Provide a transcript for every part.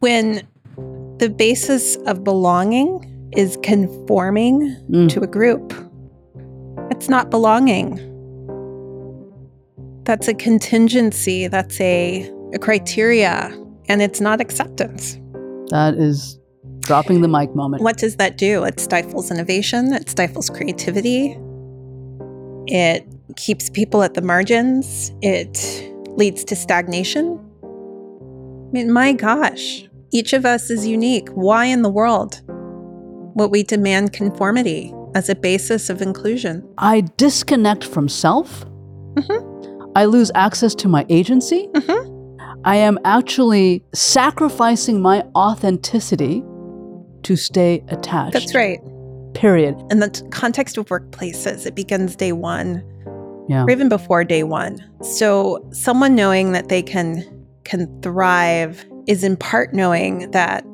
when the basis of belonging is conforming Mm. to a group, it's not belonging. That's a contingency, that's a, a criteria, and it's not acceptance. That is dropping the mic moment. What does that do? It stifles innovation, it stifles creativity, it keeps people at the margins, it leads to stagnation. I mean, my gosh, each of us is unique. Why in the world would we demand conformity as a basis of inclusion? I disconnect from self. Mhm. I lose access to my agency. Mhm. I am actually sacrificing my authenticity to stay attached. That's right. Period. In the context of workplaces, it begins day one Yeah. or even before day one. So someone knowing that they can can thrive is in part knowing that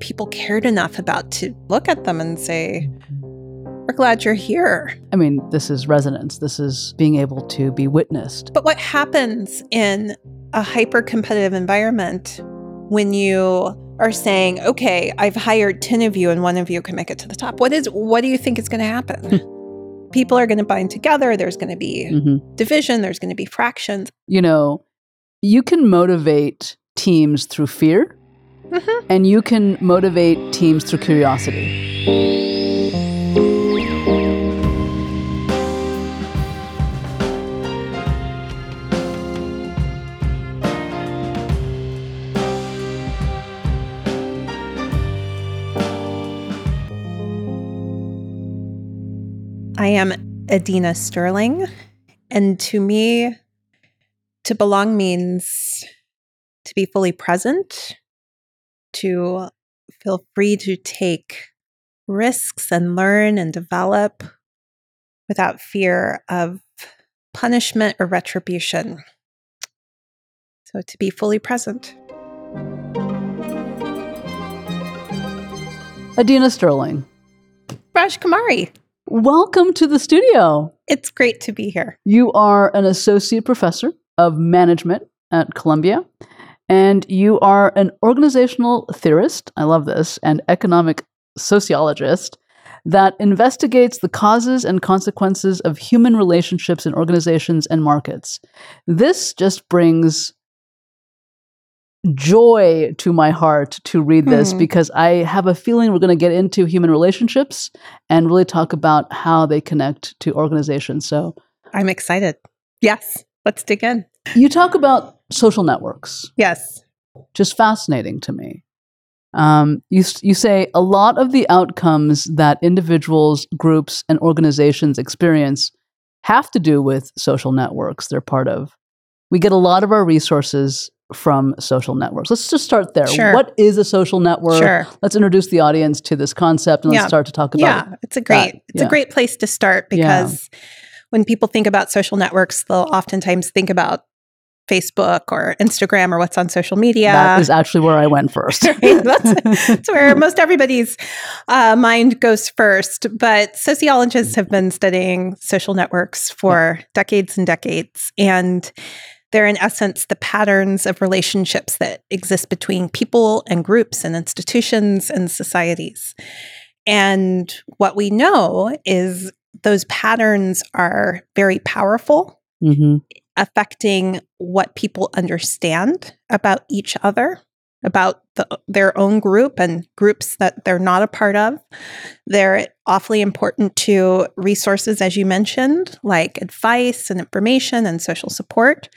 people cared enough about to look at them and say, We're glad you're here. I mean, this is resonance. This is being able to be witnessed. But what happens in a hyper competitive environment when you are saying, okay, I've hired 10 of you and one of you can make it to the top? What is what do you think is going to happen? People are going to bind together. There's going to be Mhm. division. There's going to be fractions. You know, you can motivate teams through fear, Mhm. and you can motivate teams through curiosity. I am Adina Sterling. And to me, to belong means to be fully present, to feel free to take risks and learn and develop without fear of punishment or retribution. So to be fully present. Adina Sterling, Rajkumari, welcome to the studio. it's great to be here. You are an associate professor of management at Columbia, and you are an organizational theorist. I love this, and economic sociologist that investigates the causes and consequences of human relationships in organizations and markets. This just brings joy to my heart to read this Hmm. because I have a feeling we're going to get into human relationships and really talk about how they connect to organizations. So, I'm excited. Yes, let's dig in. you talk about social networks, Yes. just fascinating to me. Um, you, you say a lot of the outcomes that individuals, groups, and organizations experience have to do with social networks they're part of. We get a lot of our resources from social networks. Let's just start there. Sure. What is a social network? Sure. Let's introduce the audience to this concept and let's start to talk about yeah it's a great it's yeah. a great place to start Yeah. because when people think about social networks they'll oftentimes think about facebook or instagram or what's on social media That is actually where I went first. Right, that's- That's where most everybody's uh, mind goes first. But sociologists have been studying social networks for decades and decades. And they're, in essence, the patterns of relationships that exist between people and groups and institutions and societies. And what we know is those patterns are very powerful hmm affecting what people understand about each other, about the, their own group and groups that they're not a part of. They're awfully important to resources, as you mentioned, like advice and information and social support.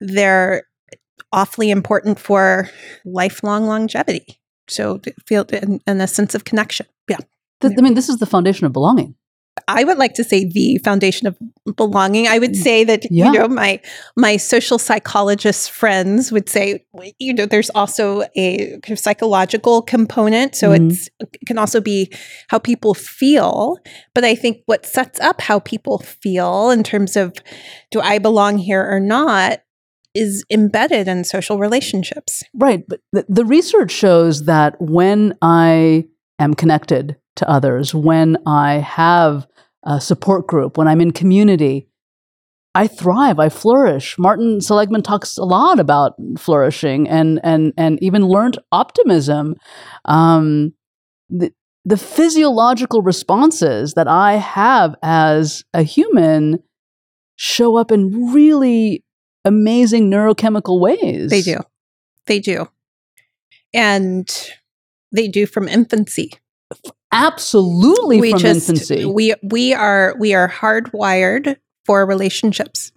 They're awfully important for lifelong longevity. So, feel and, and a sense of connection. Yeah. I mean, this is the foundation of belonging. I would like to say the foundation of belonging. I would say that. Yeah. you know my my social psychologist friends would say you know there's also a kind of psychological component, so Mhm. it's it can also be how people feel. But I think what sets up how people feel in terms of do I belong here or not is embedded in social relationships. Right. But the research shows that when I am connected to others, when I have a support group, when I'm in community, I thrive, I flourish. Martin Seligman talks a lot about flourishing and and and even learned optimism. Um, the, the physiological responses that I have as a human show up in really amazing neurochemical ways. They do. They do. And they do from infancy. Absolutely we from just infancy. we we are we are hardwired for relationships.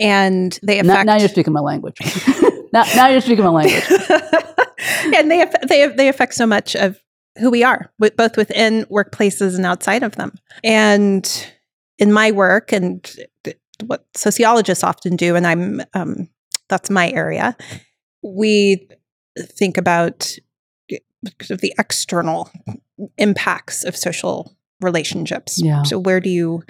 And they affect now you're speaking my language. now, now you're speaking my language. and they they they affect so much of who we are, both within workplaces and outside of them. And in my work, and what sociologists often do, and I'm um, that's my area. We think about of the external impacts of social relationships. Yeah. So where do you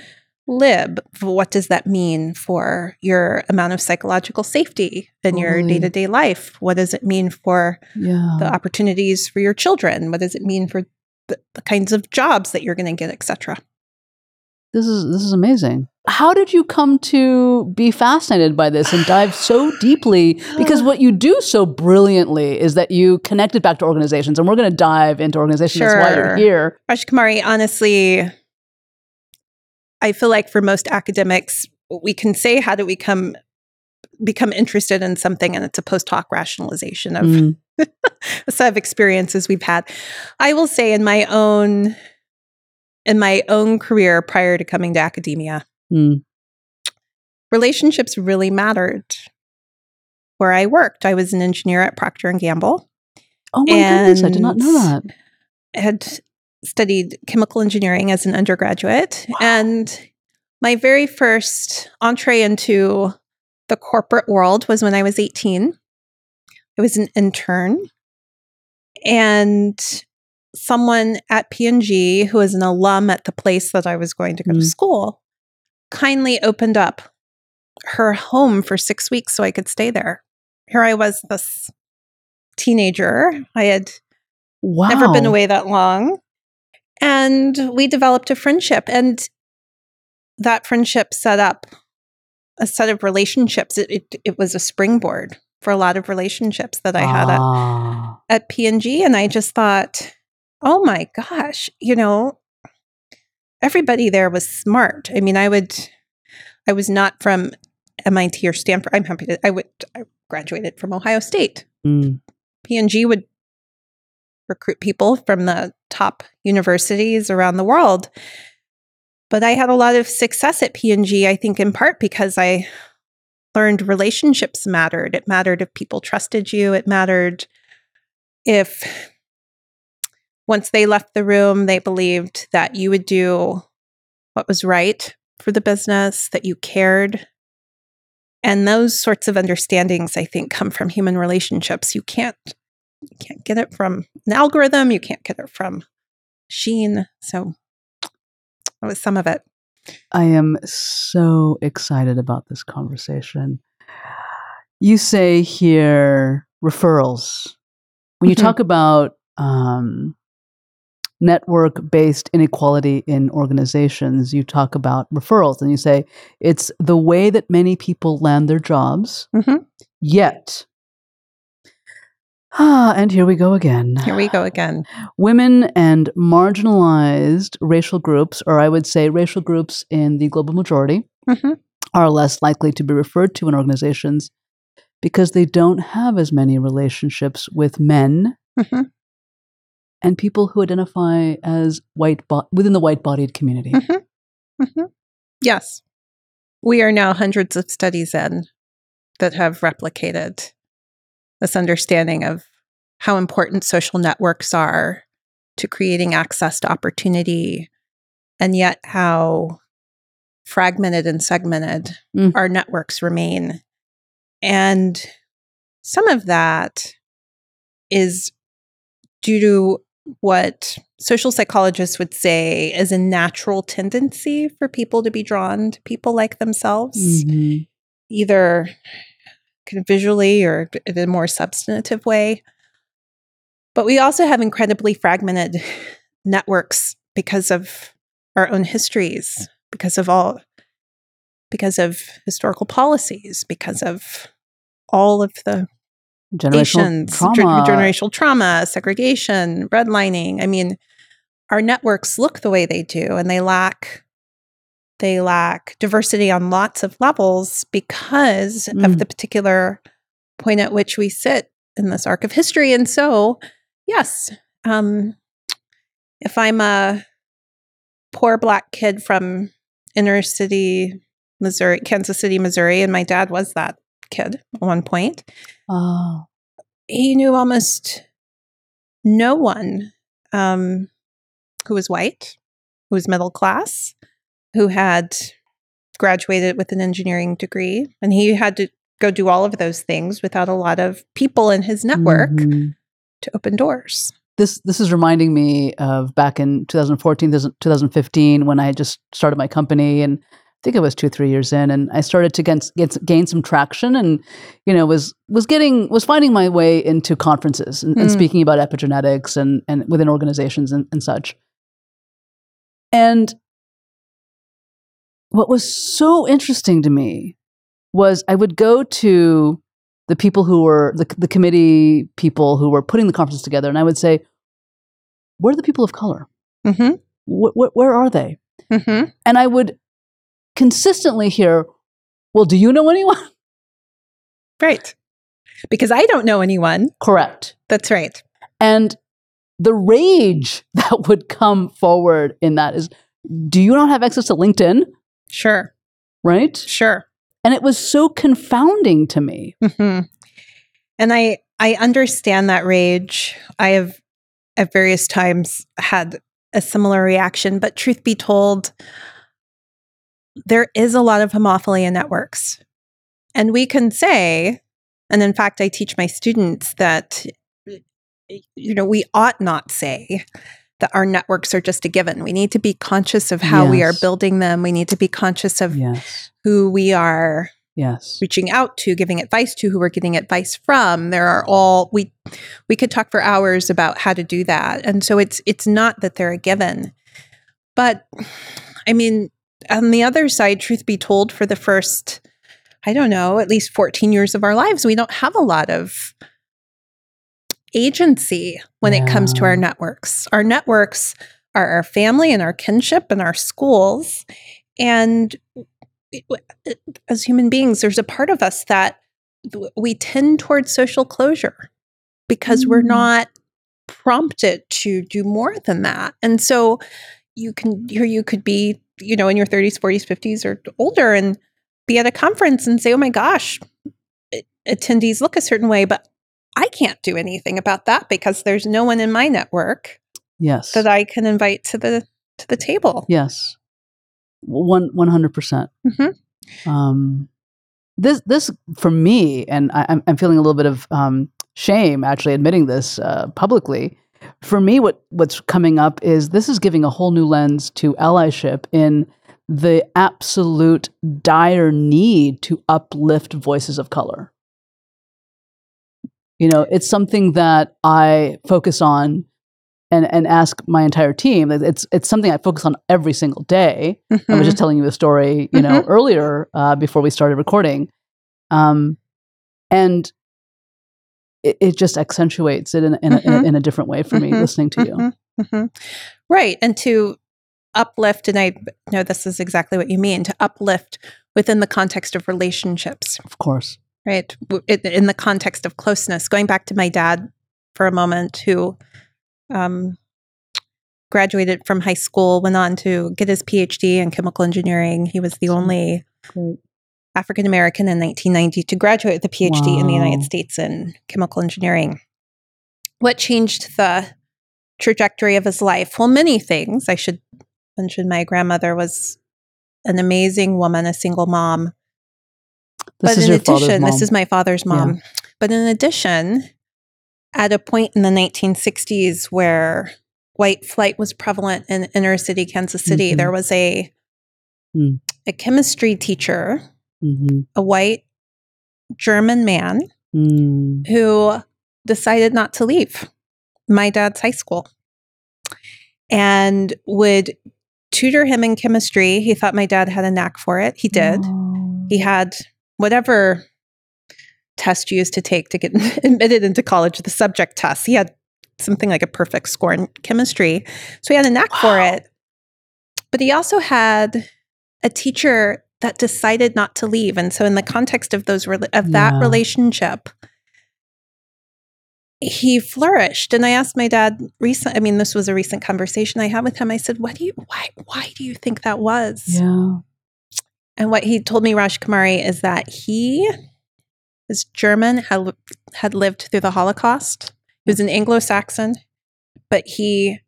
live? What does that mean for your amount of psychological safety in your day to day life? What does it mean for Yeah. the opportunities for your children? What does it mean for the, the kinds of jobs that you're going to get, etc. This is this is amazing. How did you come to be fascinated by this and dive so deeply? Because what you do so brilliantly is that you connect it back to organizations, and we're going to dive into organizations. That's why you're Sure. here. Rajkumari, honestly, I feel like for most academics, we can say, how do we come become interested in something? And it's a post hoc rationalization of Mm, a set of experiences we've had. I will say in my own in my own career prior to coming to academia, mm, relationships really mattered. Where I worked, I was an engineer at Procter and Gamble. Oh my goodness, I did not know that. Had studied chemical engineering as an undergraduate, Wow. and my very first entree into the corporate world was when I was 18. I was an intern, and someone at P&G who was an alum at the place that I was going to go to Mm. school kindly opened up her home for 6 weeks so I could stay there. Here I was this teenager. I had Wow. never been away that long. And we developed a friendship. And that friendship set up a set of relationships. It, it, it was a springboard for a lot of relationships that I had at, Ah. at P&G. And I just thought, oh my gosh, you know, everybody there was smart. I mean, I would, I was not from MIT or Stanford. I'm happy to, I would, I graduated from Ohio State. Mm. P&G would recruit people from the top universities around the world. But I had a lot of success at P&G, I think in part because I learned relationships mattered. It mattered if people trusted you. It mattered if once they left the room, they believed that you would do what was right for the business, that you cared. And those sorts of understandings, I think, come from human relationships. You can't you can't get it from an algorithm. You can't get it from Sheen. So that was some of it. I am so excited about this conversation. You say here referrals. When you Mhm. talk about um, network based inequality in organizations, you talk about referrals and you say it's the way that many people land their jobs, Mhm. yet. Ah, and here we go again. Here we go again. Women and marginalized racial groups, or I would say racial groups in the global majority, Mhm. are less likely to be referred to in organizations because they don't have as many relationships with men Mhm. And people who identify as white bo- within the white-bodied community. Mhm. Mhm. Yes. We are now hundreds of studies in that have replicated this understanding of how important social networks are to creating access to opportunity, and yet how fragmented and segmented Mm. our networks remain. And some of that is due to what social psychologists would say is a natural tendency for people to be drawn to people like themselves, Mhm. either kind of visually or in a more substantive way. But we also have incredibly fragmented networks because of our own histories, because of all because of historical policies, because of all of the Generational trauma. generational trauma, segregation, redlining. I mean, our networks look the way they do, and they lack they lack diversity on lots of levels because Mm. of the particular point at which we sit in this arc of history. And so, yes, um, if I'm a poor black kid from inner city Missouri, Kansas City, Missouri, and my dad was that kid at one point Oh, he knew almost no one um, who was white, who was middle class, who had graduated with an engineering degree. And he had to go do all of those things without a lot of people in his network Mhm. to open doors. This this is reminding me of back in 2014, 2015 when I had just started my company and think it was two three years in, and I started to get, get gain some traction, and you know was was getting was finding my way into conferences and, and Mm. speaking about epigenetics and and within organizations and, and such. And what was so interesting to me was I would go to the people who were the, the committee people who were putting the conference together, and I would say, "Where are the people of color? Mm-hmm. Wh- wh- where are they?" Mm-hmm. And I would consistently hear, "Well, do you know anyone?" Right. Because I don't know anyone. Correct. That's right. And the rage that would come forward in that is, "Do you not have access to LinkedIn?" Sure. Right? Sure. And it was so confounding to me. hmm And I I understand that rage. I have at various times had a similar reaction, but truth be told, there is a lot of homophily in networks. And we can say, and in fact, I teach my students that you know, we ought not say that our networks are just a given. We need to be conscious of how we are building them. We need to be conscious of Yes. who we are Yes. reaching out to, giving advice to, who we're getting advice from. There are all we we could talk for hours about how to do that. And so it's it's not that they're a given. But I mean, on the other side, truth be told, for the first, I don't know, at least 14 years of our lives, we don't have a lot of agency when it comes to our networks. Our networks are our family and our kinship and our schools. And as human beings, there's a part of us that we tend towards social closure because we're Mm. not prompted to do more than that. And so you can here you could be, you know, in your 30s, 40s, 50s or older and be at a conference and say, "Oh my gosh, attendees look a certain way, but I can't do anything about that because there's no one in my network Yes. that I can invite to the to the table." Yes. One one hundred percent. Mhm. Um, this this for me, and I, I'm I'm feeling a little bit of um, shame actually admitting this uh, publicly. For me, what what's coming up is this is giving a whole new lens to allyship in the absolute dire need to uplift voices of color. You know, it's something that I focus on and and ask my entire team. It's it's something I focus on every single day. I was just telling you a story, you know, earlier uh, before we started recording, um, and it, it just accentuates it in, in, a, in, a, in a different way for me Mhm. listening to you. Mhm, mhm. Right. And to uplift, and I know this is exactly what you mean to uplift within the context of relationships, Of course, right? In the context of closeness. Going back to my dad for a moment, who um, graduated from high school, went on to get his PhD in chemical engineering. He was the only Great. African American in 1990 to graduate with a PhD in the United States in chemical engineering. What changed the trajectory of his life? Well, many things. I should mention my grandmother was an amazing woman, a single mom. this but is in addition, mom. this is my father's mom. But in addition, at a point in the 1960s where white flight was prevalent in inner city Kansas City, Mhm. there was a Mm. a chemistry teacher Mhm. a white German man Mm. who decided not to leave my dad's high school and would tutor him in chemistry. He thought my dad had a knack for it. He did. Oh. He had whatever test you used to take to get admitted into college, the subject test. He had something like a perfect score in chemistry. So he had a knack for it. But he also had a teacher that decided not to leave. And so in the context of those of that Yeah. relationship, he flourished. And I asked my dad recent I mean, this was a recent conversation I had with him. I said, What do you why why do you think that was? Yeah. And what he told me, Rajkumari, is that he is German, had, had lived through the Holocaust. He was an Anglo Saxon, but he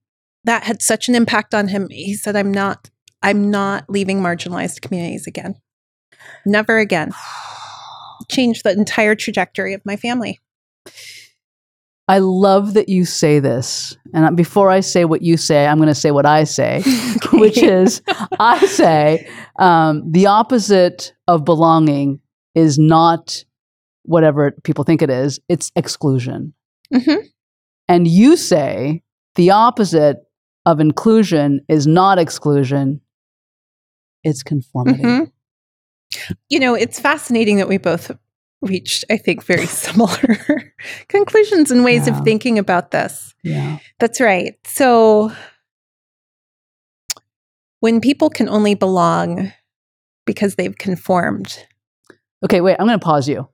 that had such an impact on him. He said, I'm not, I'm not leaving marginalized communities again. Never again. Changed the entire trajectory of my family. I love that you say this. And before I say what you say, I'm going to say what I say, which is I say um, the opposite of belonging is not whatever people think it is, it's exclusion. Mhm. And you say the opposite of inclusion is not exclusion, it's conformity. Mhm. You know, it's fascinating that we both reached, I think, very similar conclusions and ways Yeah. of thinking about this. Yeah. That's right. So when people can only belong because they've conformed, Okay, wait, I'm going to pause you.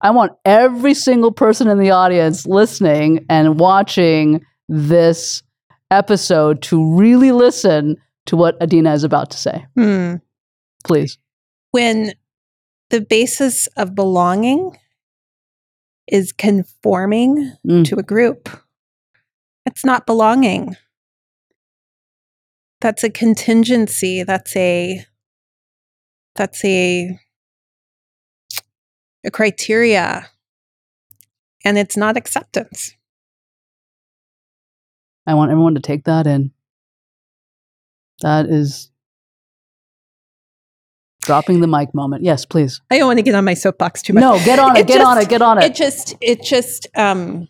I want every single person in the audience listening and watching this episode to really listen to what Adina is about to say. hmm, Please. when the basis of belonging is conforming Mm. to a group, it's not belonging. That's a contingency. That's a that's a a criteria. And it's not acceptance. I want everyone to take that in. That is dropping the mic moment. Yes, please. I don't want to get on my soapbox too much. No, get on it, It get on it, get on it it. just it just um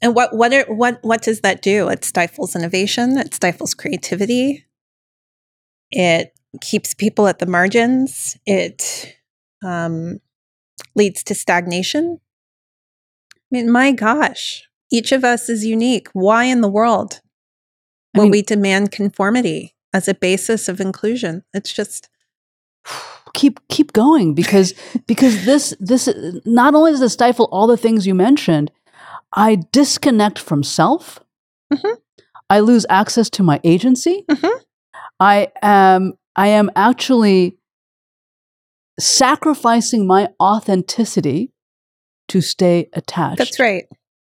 and what what are, what what does that do it stifles innovation it stifles creativity it keeps people at the margins it um leads to stagnation i mean my gosh each of us is unique why in the world I will mean- we demand conformity as a basis of inclusion. It's just keep keep going because because this this not only does it stifle all the things you mentioned i disconnect from self. Mhm. i lose access to my agency. Mhm. i am i am actually sacrificing my authenticity to stay attached. that's right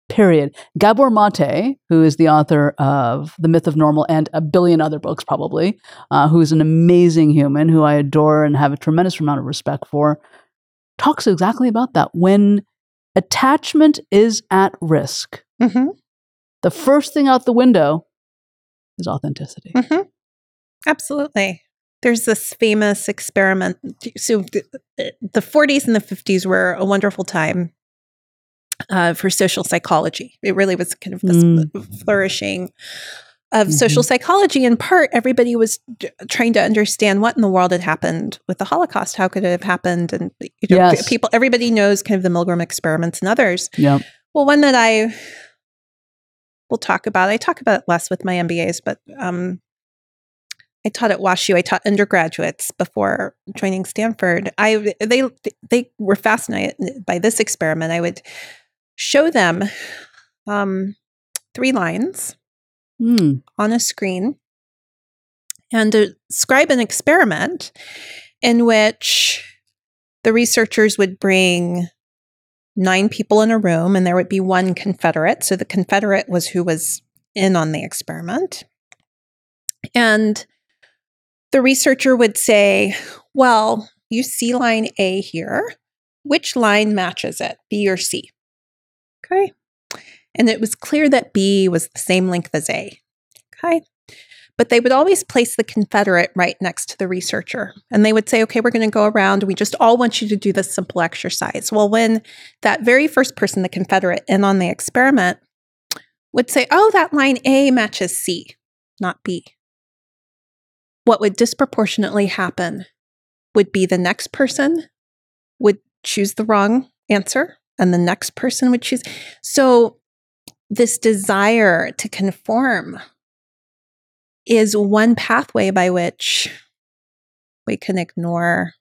period. Gabor Mate, who is the author of The Myth of Normal and a billion other books, probably, uh, who is an amazing human who I adore and have a tremendous amount of respect for, talks exactly about that. When attachment is at risk, hmm the first thing out the window is authenticity. hmm Absolutely. There's this famous experiment. So the, the 40s and the 50s were a wonderful time uh, for social psychology. It really was kind of this Mm. flourishing of social psychology. In part, everybody was d- trying to understand what in the world had happened with the Holocaust. How could it have happened? And you know, Yes. people, everybody knows kind of the Milgram experiments and others. Yep. Well, one that I will talk about, I talk about less with my MBAs, but um, I taught at WashU. I taught undergraduates before joining Stanford. I they they were fascinated by this experiment. I would show them um, three lines Mm. on a screen and describe an experiment in which the researchers would bring nine people in a room and there would be one Confederate. So the Confederate was who was in on the experiment. And the researcher would say, Well, you see line A here. Which line matches it, B or C? Okay. And it was clear that B was the same length as A. Okay. But they would always place the Confederate right next to the researcher. And they would say, okay, we're going to go around. We just all want you to do this simple exercise. Well, when that very first person, the Confederate, in on the experiment, would say, oh, that line A matches C, not B. what would disproportionately happen would be the next person would choose the wrong answer and the next person would choose. So, this desire to conform is one pathway by which we can ignore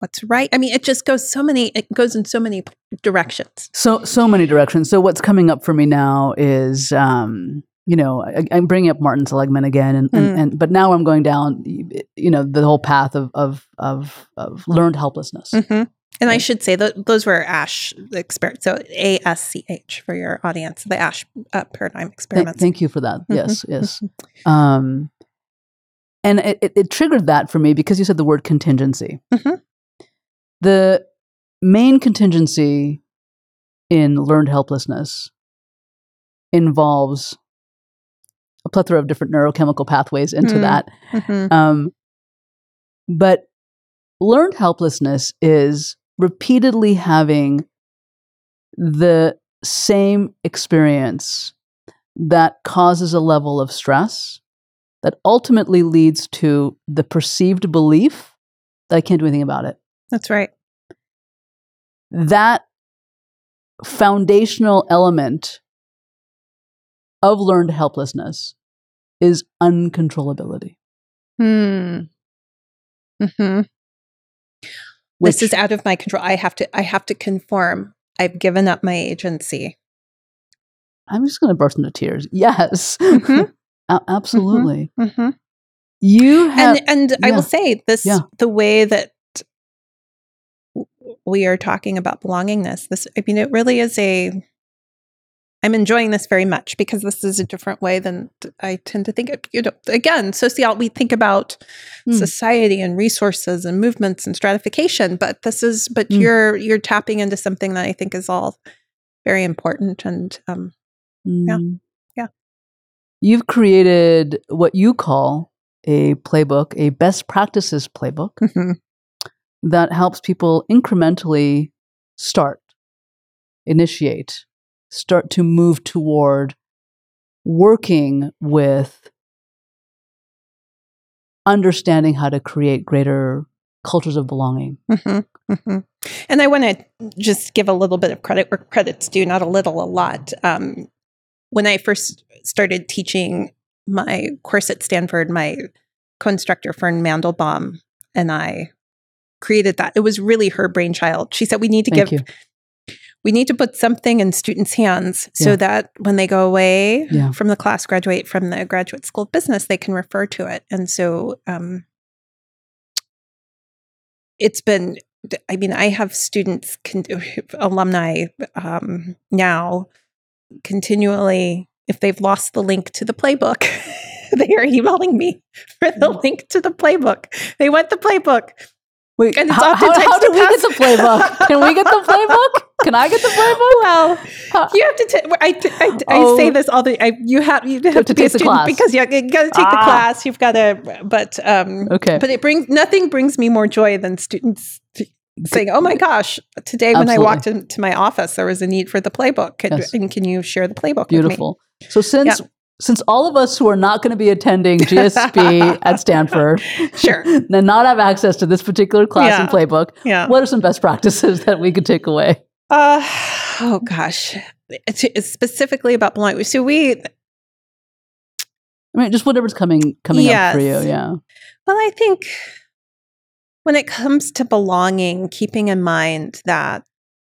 what's right. I mean, it just goes so many, it goes in so many directions. So, so many directions. So, what's coming up for me now is, um, you know, I, am bringing up Martin Seligman again, and, and, mm. and, but now I'm going down, you know, the whole path of of of, of learned helplessness. Mm-hmm. And I should say that those were Asch experiments. So A S C H for your audience, the Asch uh, paradigm experiments. Th- thank you for that. Mm-hmm. Yes, yes. Um, and it, it, it, triggered that for me because you said the word contingency. Mm-hmm. The main contingency in learned helplessness involves a plethora of different neurochemical pathways into mm-hmm. that. Mm-hmm. Um, but learned helplessness is repeatedly having the same experience that causes a level of stress that ultimately leads to the perceived belief that I can't do anything about it. That's right. That foundational element of learned helplessness is uncontrollability. Hmm. Mm-hmm. Which, this is out of my control. I have to I have to conform. I've given up my agency. I'm just going to burst into tears. Yes. Mm-hmm. a- absolutely. Mm-hmm. mm-hmm. You have, and and yeah. I will say this: yeah. the way that we are talking about belongingness. This, I mean, it really is a I'm enjoying this very much because this is a different way than I tend to think. Of, you know, again, social we think about mm. society and resources and movements and stratification, but this is but mm. you're you're tapping into something that I think is all very important and um, mm. yeah, hmm. yeah. You've created what you call a playbook, a best practices playbook mm-hmm. that helps people incrementally start, initiate start to move toward working with understanding how to create greater cultures of belonging. Mm-hmm, mm-hmm. And I want to just give a little bit of credit where credit's due, not a little, a lot. Um, when I first started teaching my course at Stanford, my co-instructor Fern Mandelbaum and I created that. It was really her brainchild. She said we need to Thank give you we need to put something in students' hands so yeah. that when they go away yeah. from the class, graduate from the graduate school of business, they can refer to it. And so um, it's been, I mean, I have students, con- alumni um, now continually, if they've lost the link to the playbook, they are emailing me for the mm. link to the playbook. They want the playbook. Wait, and how, how, how do we get the playbook? Can we get the playbook? Can I get the playbook? Well, you have to. T- I, t- I, t- oh. I say this all the. I, you have you have, to, to, be a student because you, you got to take ah. the class. You've got to. But um, okay. But it brings nothing brings me more joy than students saying, "Oh my gosh, today when I walked into my office, there was a need for the playbook. Yes. and can you share the playbook?" Beautiful. So since yeah since all of us who are not going to be attending GSB at Stanford, sure, and not have access to this particular class yeah. and playbook, yeah. what are some best practices that we could take away? Uh, oh gosh, it's, it's specifically about belonging. So we, I mean, just whatever's coming coming yes. up for you. Yeah. Well, I think when it comes to belonging, keeping in mind that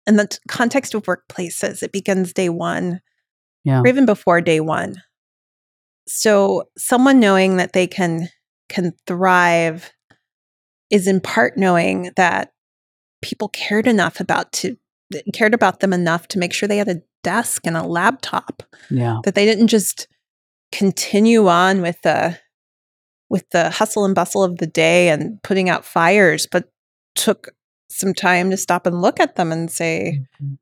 in the context of workplaces, it begins day one, yeah. or even before day one so someone knowing that they can can thrive is in part knowing that people cared enough about to cared about them enough to make sure they had a desk and a laptop. Yeah. That they didn't just continue on with the with the hustle and bustle of the day and putting out fires, but took some time to stop and look at them and say, mm-hmm.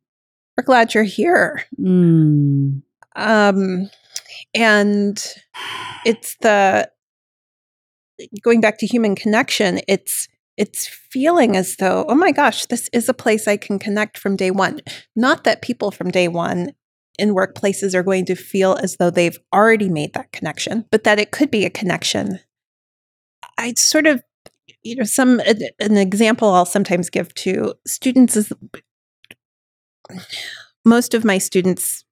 "We're glad you're here." Mm. Um, and it's the going back to human connection it's it's feeling as though oh my gosh this is a place i can connect from day one not that people from day one in workplaces are going to feel as though they've already made that connection but that it could be a connection I sort of, you know, some uh, an example I'll sometimes give to students is most of my students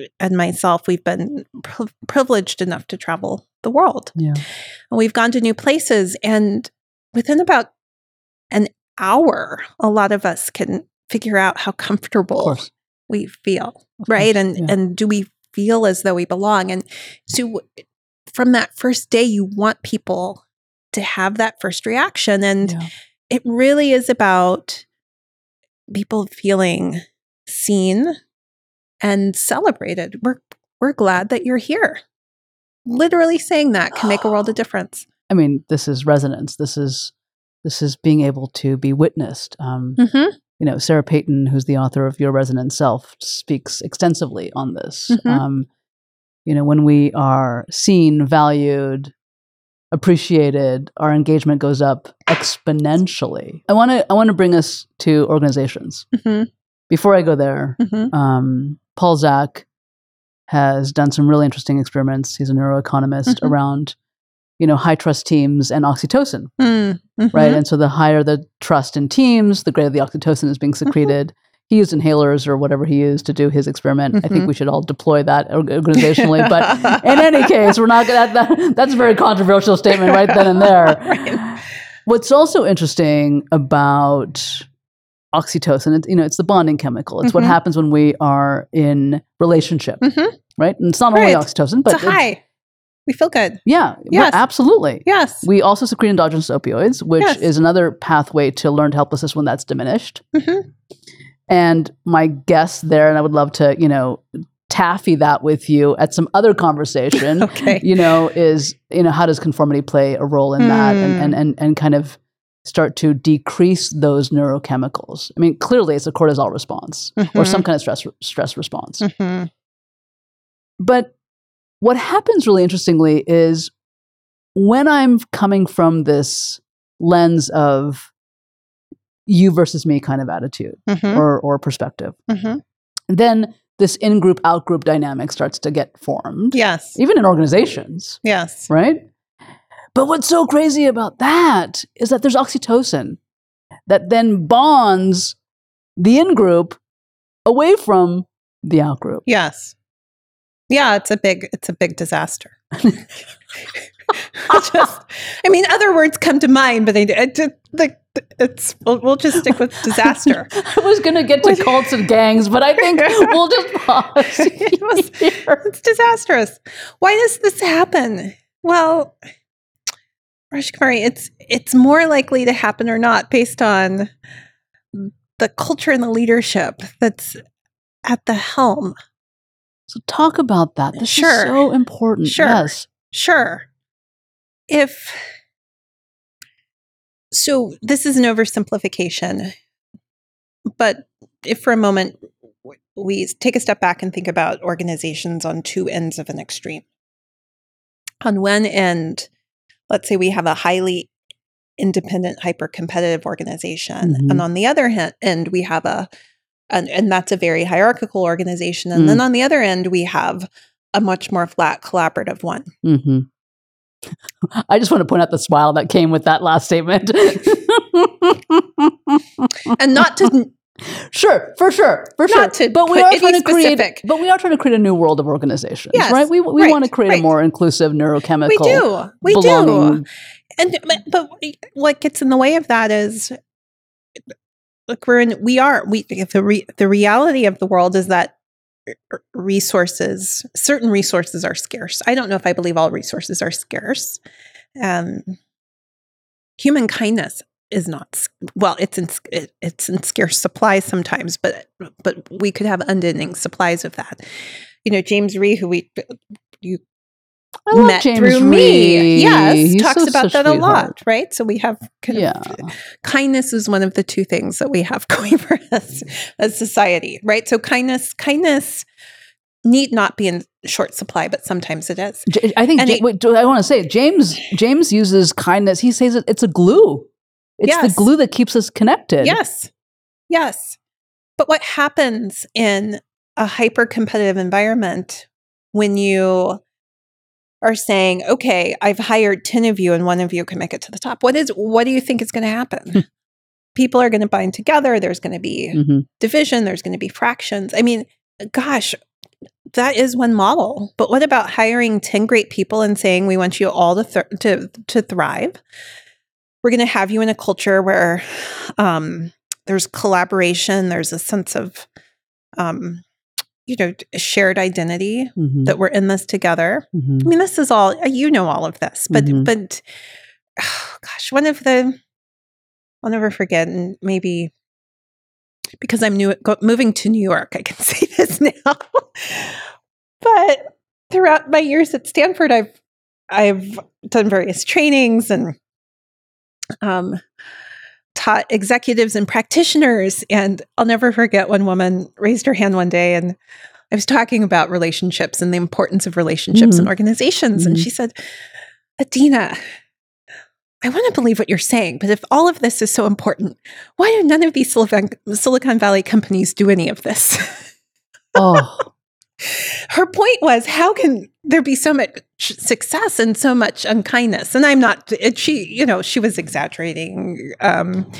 uh, and myself, we've been pri- privileged enough to travel the world. Yeah. And we've gone to new places. And within about an hour, a lot of us can figure out how comfortable we feel, right? And yeah. and do we feel as though we belong? And so from that first day, you want people to have that first reaction. And Yeah. it really is about people feeling seen and celebrated. We're we're glad that you're here. Literally saying that can make a world of ah. difference. I mean, this is resonance. This is this is being able to be witnessed. Um, Mm-hmm. you know, Sarah Peyton, who's the author of Your Resonant Self, speaks extensively on this. Mhm. Um, you know, when we are seen, valued, appreciated, our engagement goes up exponentially. I want to I want to bring us to organizations. Mm-hmm. Before I go there, Mm-hmm. um, Paul Zak has done some really interesting experiments. He's a neuroeconomist Mhm. around, you know, high trust teams and oxytocin Mm-hmm. right? And so the higher the trust in teams, the greater the oxytocin is being secreted. He used inhalers or whatever he used to do his experiment. I think Mhm. we should all deploy that organizationally. but in any case, we're not going to. That, that's a very controversial statement right then and there. Right. What's also interesting about oxytocin, it's, you know, it's the bonding chemical. It's what Mhm. happens when we are in relationship, right? And it's not only oxytocin, but it's a high. We feel good. yeah, Yes. absolutely. Yes. We also secrete endogenous opioids, which Yes. is another pathway to learned helplessness when that's diminished. Mhm. And my guess there, and I would love to, you know, taffy that with you at some other conversation, Okay. you know, is, you know, how does conformity play a role in that and, Hmm. and, and, and kind of start to decrease those neurochemicals? I mean, clearly it's a cortisol response or Mhm. some kind of stress, stress response. Mhm. But what happens really interestingly is when I'm coming from this lens of you versus me kind of attitude Mhm. or, or perspective, Mhm. then this in group, out group dynamic starts to get formed, Yes. even in organizations, Yes. right? But what's so crazy about that is that there's oxytocin that then bonds the in group away from the out group. Yes. Yeah, it's a big it's a big disaster. just, I mean, other words come to mind, but they it, it, it's we'll, we'll just stick with disaster. I was going to get to cults and gangs, but I think we'll just pause. It was- here. it's disastrous. Why does this happen? Well, Rajkumari, it's it's more likely to happen or not based on the culture and the leadership that's at the helm. So talk about that. This Sure. is so important. Sure. Yes. Sure. If so, this is an oversimplification, but if for a moment we take a step back and think about organizations on two ends of an extreme. On one end, let's say we have a highly independent, hyper competitive organization, Mhm. and on the other hand, end, we have a and, and that's a very hierarchical organization. And then on the other end, we have a much more flat collaborative one. hmm I just want to point out the smile that came with that last statement. And not to sure, for sure, for sure. To but we are trying to create. specific- But we are trying to create a new world of organizations, Yes, right? We we right, want to create right. a more inclusive neurochemical. we do. We do. And but, but what gets in the way of that is look we're in we are we the re, the reality of the world is that resources certain resources are scarce. I don't know if I believe all resources are scarce. Um human kindness is not well it's in it, it's in scarce supplies sometimes but but we could have unending supplies of that. You know James Rhee who we you I love met James through me. Yes, He's talks such about that a lot, right? So we have kind Yeah. kindness is one of the two things that we have going for us as society, right? So kindness, kindness need not be in short supply, but sometimes it is. J- I think And Ja- it- wait, do- I want to say James James uses kindness. He says it, it's a glue. It's Yes. the glue that keeps us connected. Yes, yes. But what happens in a hyper competitive environment when you are saying, okay, I've hired 10 of you and one of you can make it to the top. What is what do you think is going to happen? People are going to bind together. There's going to be Mhm. division, there's going to be fractions. I mean, gosh, that is one model. But what about hiring 10 great people and saying we want you all to thr to to thrive? We're going to have you in a culture where um, there's collaboration, there's a sense of um, you know, shared identity Mhm. that we're in this together. Mhm. I mean, this is all you know all of this, but Mhm. but gosh, one of the I'll never forget, and maybe because I'm new go, moving to New York, I can say this now. but throughout my years at Stanford, I've I've done various trainings and um, taught executives and practitioners. And I'll never forget one woman raised her hand one day and I was talking about relationships and the importance of relationships Mhm. in organizations. And Mhm. she said, Adina, I want to believe what you're saying, but if all of this is so important, why do none of these Silicon, Silicon Valley companies do any of this? Oh, Her point was, how can there be so much success and so much unkindness? And I'm not. It, she, you know, she was exaggerating. Um,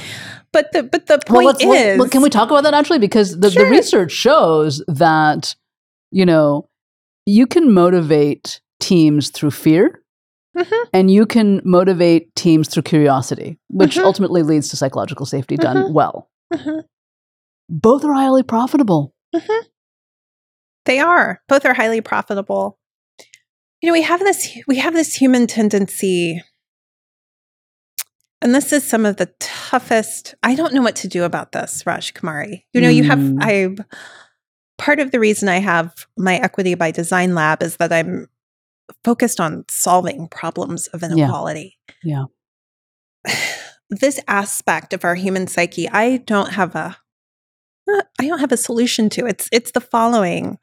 but the but the point well, is, well, can we talk about that actually? Because the, the research shows that, you know, you can motivate teams through fear Mhm. and you can motivate teams through curiosity, which Mhm. ultimately leads to psychological safety done Mhm. well. Mhm. Both are highly profitable. They are. Both are highly profitable. You know, we have this we have this human tendency and this is some of the toughest. I don't know what to do about this, Rajkumari. You know, you have Mm. I part of the reason I have my equity by design lab is that I'm focused on solving problems of inequality. Yeah. This aspect of our human psyche, I don't have a I don't have a solution to. It's it's the following.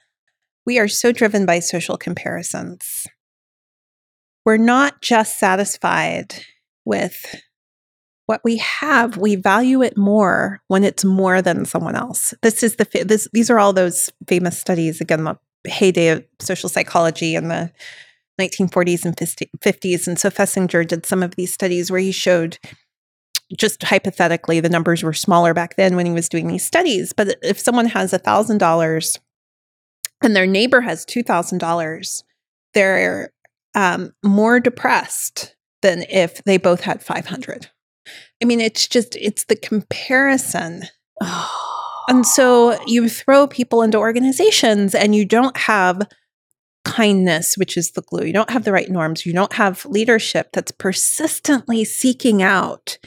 We are so driven by social comparisons. We're not just satisfied with what we have. We value it more when it's more than someone else. This is the fa- this. These are all those famous studies again, the heyday of social psychology in the 1940s and 50s. And so Festinger did some of these studies where he showed just hypothetically, the numbers were smaller back then when he was doing these studies. But if someone has a $1,000 and their neighbor has $2,000, they're um, more depressed than if they both had 500. I mean, it's just, it's the comparison. And so you throw people into organizations and you don't have kindness, which is the glue. You don't have the right norms. You don't have leadership that's persistently seeking out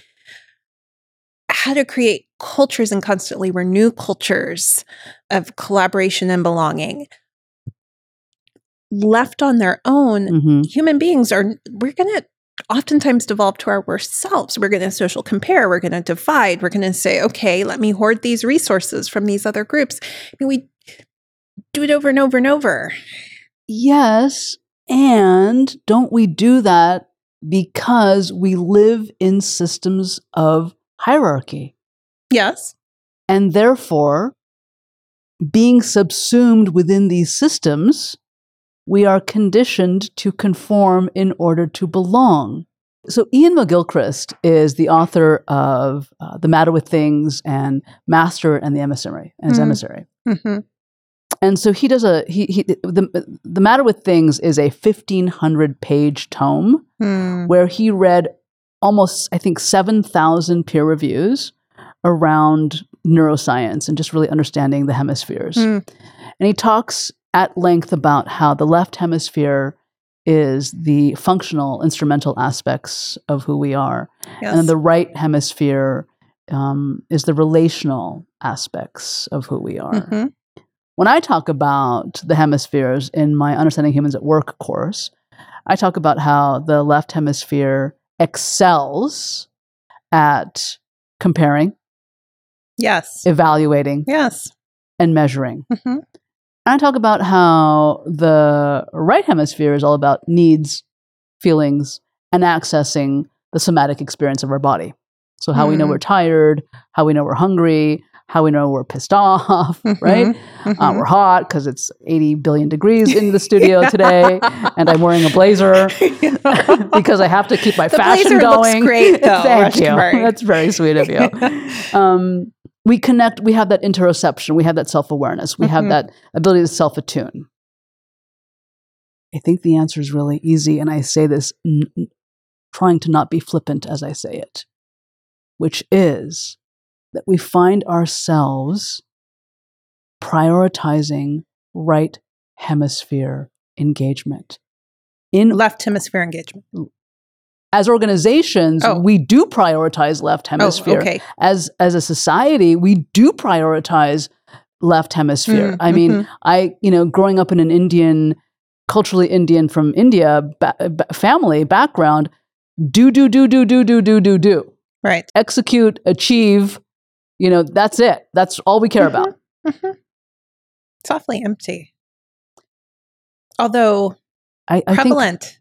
how to create cultures and constantly renew cultures of collaboration and belonging. Left on their own, Mhm. human beings are, we're going to oftentimes devolve to our worst selves. We're going to social compare. We're going to divide. We're going to say, okay, let me hoard these resources from these other groups. I mean, we do it over and over and over. Yes. And don't we do that because we live in systems of hierarchy? Yes. And therefore, being subsumed within these systems, we are conditioned to conform in order to belong. So, Iain McGilchrist is the author of uh, The Matter with Things and Master and the Emissary, and his Mm. emissary. Mm-hmm. And so he does a he, he the the matter with things is a 1500 page tome Hmm. where he read almost I think 7000 peer reviews around neuroscience and just really understanding the hemispheres. Mm. And he talks at length about how the left hemisphere is the functional instrumental aspects of who we are Yes. and the right hemisphere um, is the relational aspects of who we are Mhm. when I talk about the hemispheres in my Understanding Humans at Work course, I talk about how the left hemisphere excels at comparing, Yes. evaluating, Yes. and measuring. Mhm. And I talk about how the right hemisphere is all about needs, feelings, and accessing the somatic experience of our body. So, how we know Mm. we're tired, how we know we're hungry, how we know we're pissed off, Mhm, right? Uh, mhm. we're hot because it's 80 billion degrees in the studio today, and I'm wearing a blazer because I have to keep my The fashion blazer looks going. great, though, Thank you. Rajkumari. That's very sweet of you. Um, we connect. We have that interoception. We have that self awareness. We have Mhm. that ability to self attune. I think the answer is really easy, and I say this n- trying to not be flippant as I say it, which is that we find ourselves prioritizing right hemisphere engagement. In left hemisphere engagement. as organizations, Oh. we do prioritize left hemisphere. Oh, okay. As as a society, we do prioritize left hemisphere. Mm, I mean, mhm. I you know, growing up in an Indian, culturally Indian from India ba- ba- family background, do do do do do do do do do right. execute, achieve. You know, that's it. That's all we care about. Mhm. It's awfully empty. Although I, I think prevalent.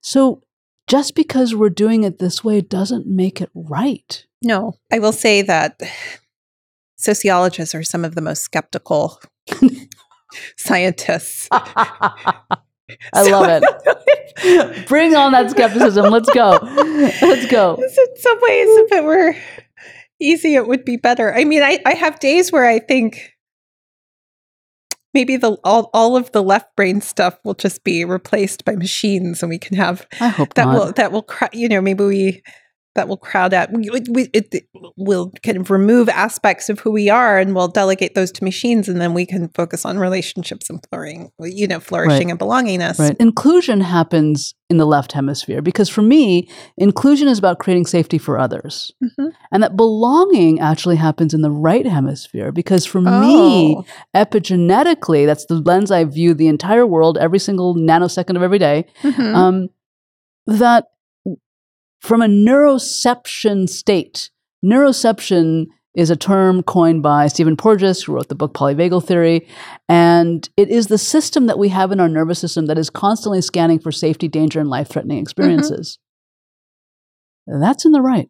so. Just because we're doing it this way doesn't make it right. No, I will say that sociologists are some of the most skeptical scientists. I love it. Bring on that skepticism. Let's go. Let's go. In some ways, if it were easy, it would be better. I mean, I, I have days where I think maybe the all, all of the left brain stuff will just be replaced by machines and we can have I hope that not. will that will cr- you know maybe we that will crowd out we, we, it, will kind of remove aspects of who we are and we'll delegate those to machines and then we can focus on relationships and flourishing you know flourishing and belongingness Right. Inclusion happens in the left hemisphere because for me, inclusion is about creating safety for others. Mhm. And that belonging actually happens in the right hemisphere because for me, Oh. epigenetically, that's the lens I view the entire world every single nanosecond of every day. Mhm. um, that from a neuroception state, neuroception is a term coined by Stephen Porges, who wrote the book Polyvagal Theory. And it is the system that we have in our nervous system that is constantly scanning for safety, danger, and life threatening experiences. That's in the right.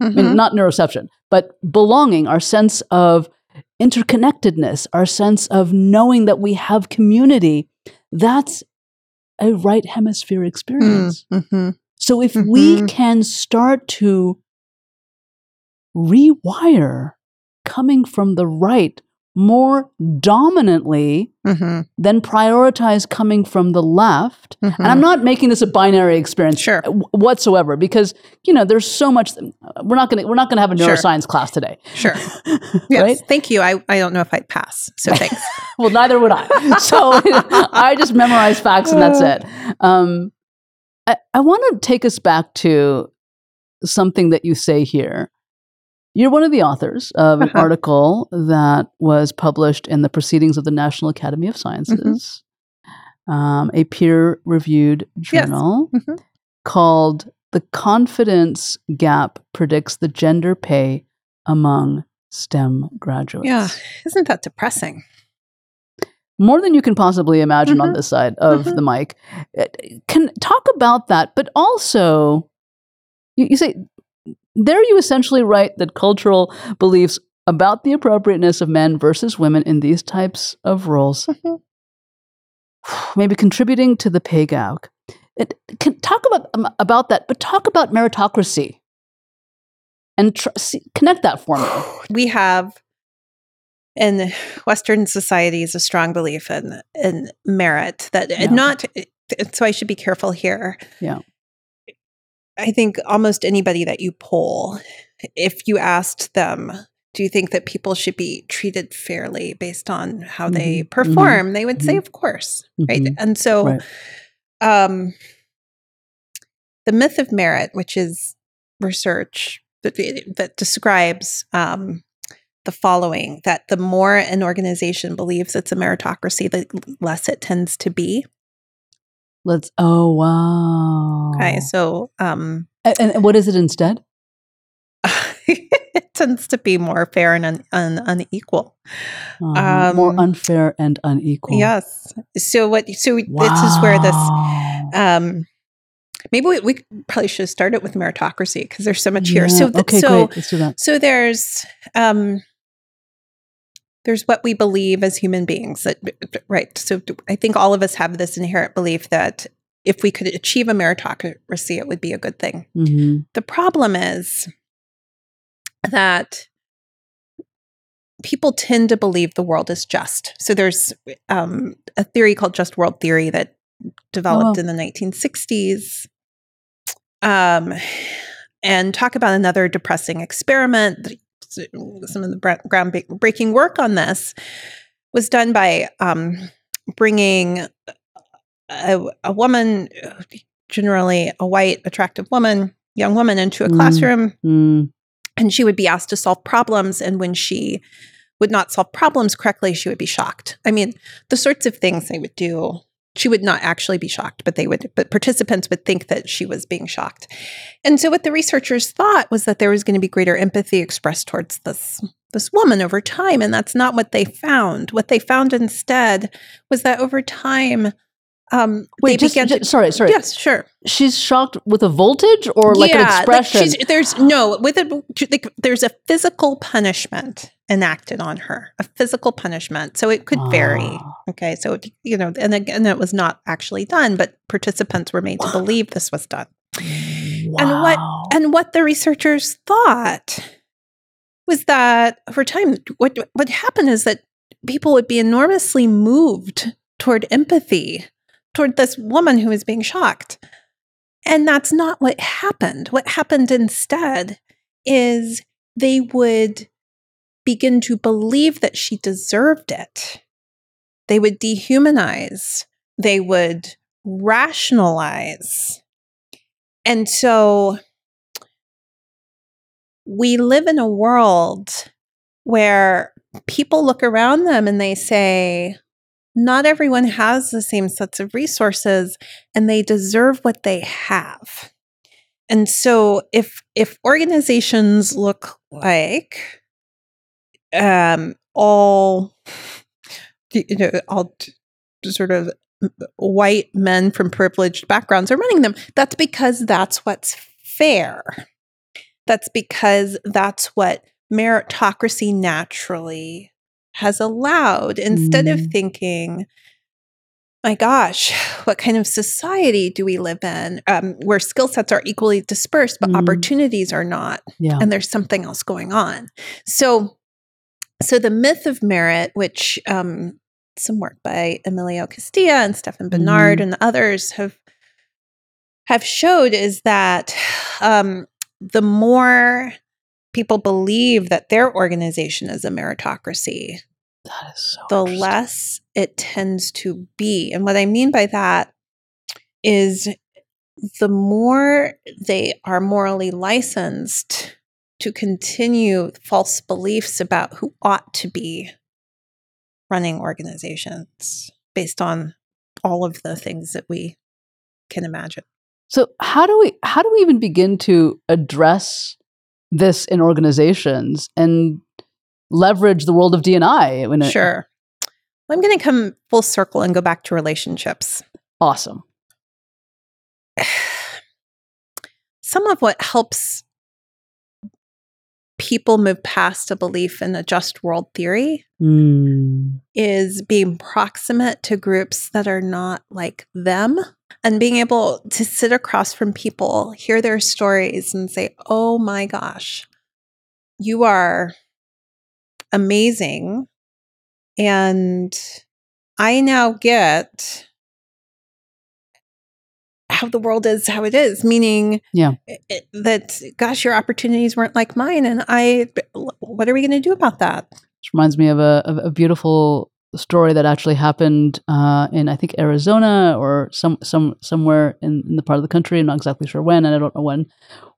I mean, Mhm. not neuroception, but belonging, our sense of interconnectedness, our sense of knowing that we have community. That's a right hemisphere experience. Mhm. So if we Mhm. can start to rewire coming from the right more dominantly Mhm. than prioritize coming from the left. Mhm. And I'm not making this a binary experience Sure. w- whatsoever because you know there's so much we're not going to we're not going to have a Sure. neuroscience class today. Sure. Yes. Right? Thank you. I, I don't know if I'd pass. So thanks. Well, neither would I. So I just memorize facts and that's it. Um, I, I want to take us back to something that you say here. You're one of the authors of an Uh-huh. article that was published in the Proceedings of the National Academy of Sciences, um, a peer reviewed Mm-hmm. Yes. journal Mhm. called The Confidence Gap Predicts the Gender Pay Among STEM Graduates yeah. Isn't that depressing? More than you can possibly imagine on Mhm. this side of the mic. Uh, Can talk about that, but also you, you say there you essentially write that cultural beliefs about the appropriateness of men versus women in these types of roles Mhm. maybe contributing to the pay gap. It, can talk about um, about that, but talk about meritocracy and tr- see, connect that for me. we have in Western society is a strong belief in in merit that Yeah. not so I should be careful here. Yeah. I think almost anybody that you poll, if you asked them, do you think that people should be treated fairly based on how they Mhm, mhm, perform? They would say, mhm. of course. Right. Mhm, And so right. um, the myth of merit, which is research that, that describes um, the following that the more an organization believes it's a meritocracy, the less it tends to be. Let's. Oh wow. Okay. So um, And, and what is it instead? it tends to be more fair and un- un- unequal. Uh, more Um, unfair and unequal. Yes. So what, so this is where this um, maybe we, we probably should have started with meritocracy because there's so much here. Yeah, So, th- okay, so, great. Let's do that. so there's, um, there's what we believe as human beings that right so i think all of us have this inherent belief that if we could achieve a meritocracy it would be a good thing hmm the problem is that people tend to believe the world is just. So there's um, a theory called just world theory that developed wow. in the 1960s. Um, and talk about another depressing experiment. Some of the groundbreaking work on this was done by um, bringing a, a woman, generally a white, attractive woman, young woman, into a Mm. classroom Mm. and she would be asked to solve problems and when she would not solve problems correctly she would be shocked i mean the sorts of things they would do she would not actually be shocked but they would but participants would think that she was being shocked. And so what the researchers thought was that there was going to be greater empathy expressed towards this this woman over time and that's not what they found. What they found instead was that over time um Wait, just, began ju- to sorry, sorry. yes sure She's shocked with a voltage or like an expression. she's, there's no with it. Like, there's a physical punishment enacted on her, a physical punishment. So it could vary. Ah. Okay, so it- you know, and again, it was not actually done, but participants were made to believe this was done. Wow. And what- And what the researchers thought was that over time, what what happened is that people would be enormously moved toward empathy toward this woman who is being shocked. And that's not what happened. What happened instead is they would begin to believe that she deserved it. They would dehumanize, they would rationalize. And so we live in a world where people look around them and they say, not everyone has the same sets of resources and they deserve what they have. And so if if organizations look like um all you know all sort of white men from privileged backgrounds are running them that's because that's what's fair that's because that's what meritocracy naturally has allowed instead of Mm. thinking my gosh what kind of society do we live in um, where skill sets are equally dispersed but Mm. opportunities are not yeah. and there's something else going on so so the myth of merit which um, some work by emilio castilla and stephen benard Mhm. and others have have showed is that um, the more people believe that their organization is a meritocracy that is so the less it tends to be. And what I mean by that is the more they are morally licensed to continue false beliefs about who ought to be running organizations based on all of the things that we can imagine. So how do we how do we even begin to address this in organizations and leverage the world of DNI? When it- Sure. Well, I'm going to come full circle and go back to relationships. Awesome. some of what helps people move past a belief in a just world theory Mm. is being proximate to groups that are not like them and being able to sit across from people, hear their stories, and say, Oh my gosh, you are amazing. And I now get how the world is how it is, meaning Yeah. it- that, gosh, your opportunities weren't like mine. And I, what are we going to do about that? Which reminds me of a, of a beautiful story that actually happened uh, in I think Arizona or some some somewhere in, in the part of the country. I'm not exactly sure when, and I don't know when,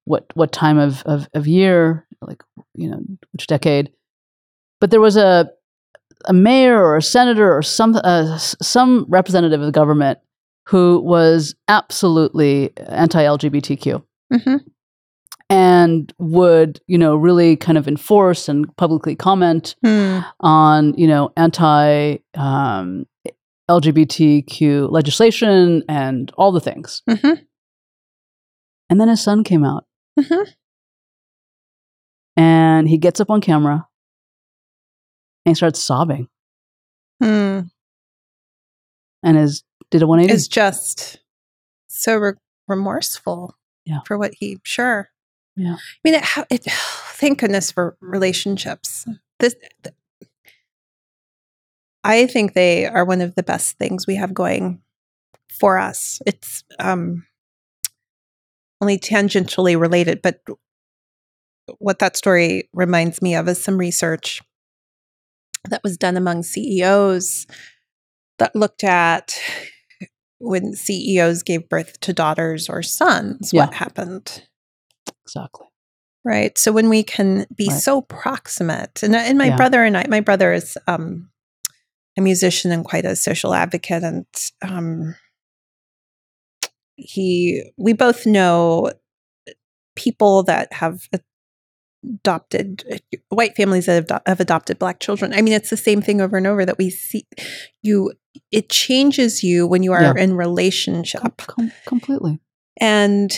what what time of, of of year, like you know which decade. But there was a a mayor or a senator or some uh, some representative of the government who was absolutely anti-LGBTQ hmm and would you know really kind of enforce and publicly comment Hmm. on you know anti um, LGBTQ legislation and all the things. Mhm. And then his son came out Mhm. and he gets up on camera and he starts sobbing Hmm. and is did a 180. Is just so re- remorseful Yeah. for what he sure. Yeah. I mean, it, it, thank goodness for relationships. This, th- I think they are one of the best things we have going for us. It's um, only tangentially related, but what that story reminds me of is some research that was done among CEOs that looked at when CEOs gave birth to daughters or sons, what happened exactly. right so when we can be Right. so proximate and, and my Yeah. brother and i my brother is um, a musician and quite a social advocate and um, he we both know people that have adopted white families that have, have adopted black children i mean it's the same thing over and over that we see you it changes you when you are Yeah. in relationship com- completely. and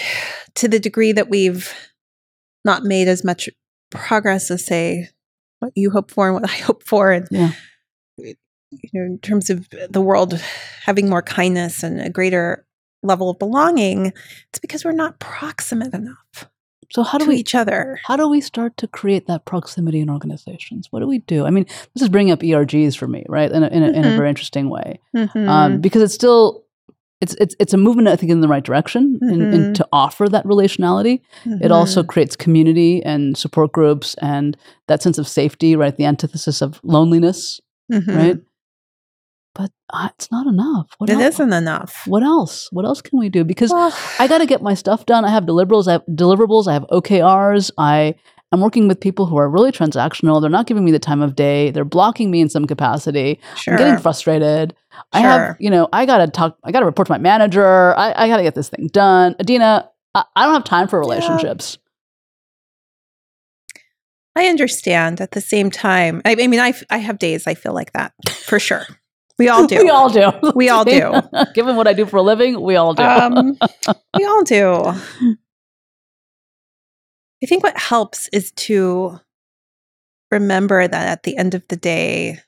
to the degree that we've not made as much progress as, say, what you hope for and what I hope for, and Yeah. you know, in terms of the world having more kindness and a greater level of belonging, it's because we're not proximate enough So how do we each other. how do we start to create that proximity in organizations? What do we do? I mean, this is bringing up ERGs for me, right? In a, in a, in a Mhm. very interesting way, Mhm. um, because it's still it's it's it's a movement I think in the right direction in, in Mhm. to offer that relationality. It also creates community and support groups and that sense of safety, right? The antithesis of loneliness, Mhm. right? But uh, it's not enough. What It else? isn't enough. What else? What else can we do? Because Well, I got to get my stuff done. I have deliverables. I have deliverables. I have OKRs. I am working with people who are really transactional. They're not giving me the time of day. They're blocking me in some capacity. sure. I'm getting frustrated. Sure. I have, you know, I got to talk. I got to report to my manager. I, I got to get this thing done. Adina, I, I don't have time for Yeah. relationships. I understand. At the same time, I, I mean, I I have days I feel like that for sure. We all do. We all do. We all do. Given what I do for a living, we all do. Um, we all do. I think what helps is to remember that at the end of the day,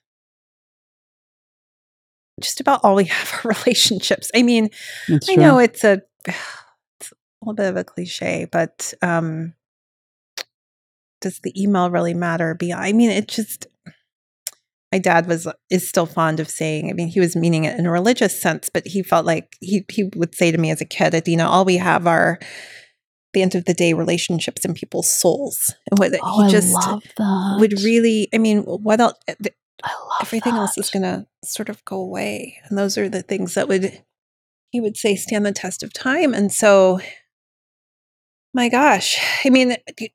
just about all we have are relationships. I mean, I true. know it's a it's a little bit of a cliche, but um, does the email really matter? Beyond, I mean, it just. My dad was is still fond of saying. I mean, he was meaning it in a religious sense, but he felt like he he would say to me as a kid, "Adina, all we have are." The end of the day, relationships and people's souls, and what Oh, he just that. would really. I mean, what else? Eh, love everything else is going to sort of go away and those are the things that would he would say stand the test of time and so my gosh i mean eh,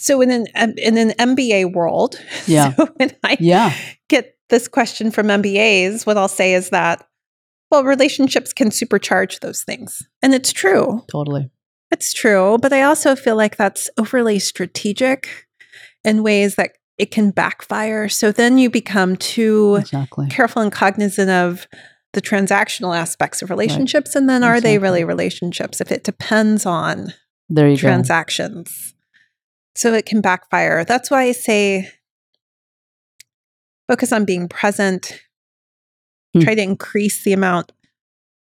so in an um, in an mba world Yeah. so when i Yeah. get this question from mbas what i'll say is that well relationships can supercharge those things and it's true Totally. it's true, but I also feel like that's overly strategic in ways that it can backfire. So then you become too Exactly. careful and cognizant of the transactional aspects of relationships. And then are they really relationships if it depends on There you go. So it can backfire. That's why I say focus on being present, Hmm. try to increase the amount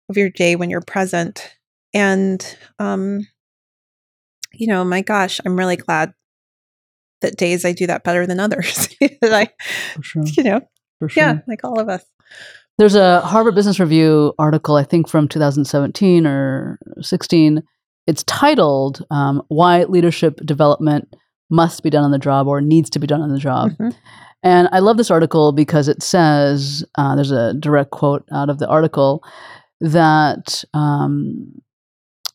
of your day when you're present. And, um, you know, my gosh, I'm really glad that days I do that better than others. I, sure. you know, For sure. yeah, like all of us. There's a Harvard Business Review article, I think from 2017 or 16. It's titled um, Why Leadership Development Must Be Done on the Job or Needs to Be Done on the Job. Mhm. And I love this article because it says uh, there's a direct quote out of the article that um,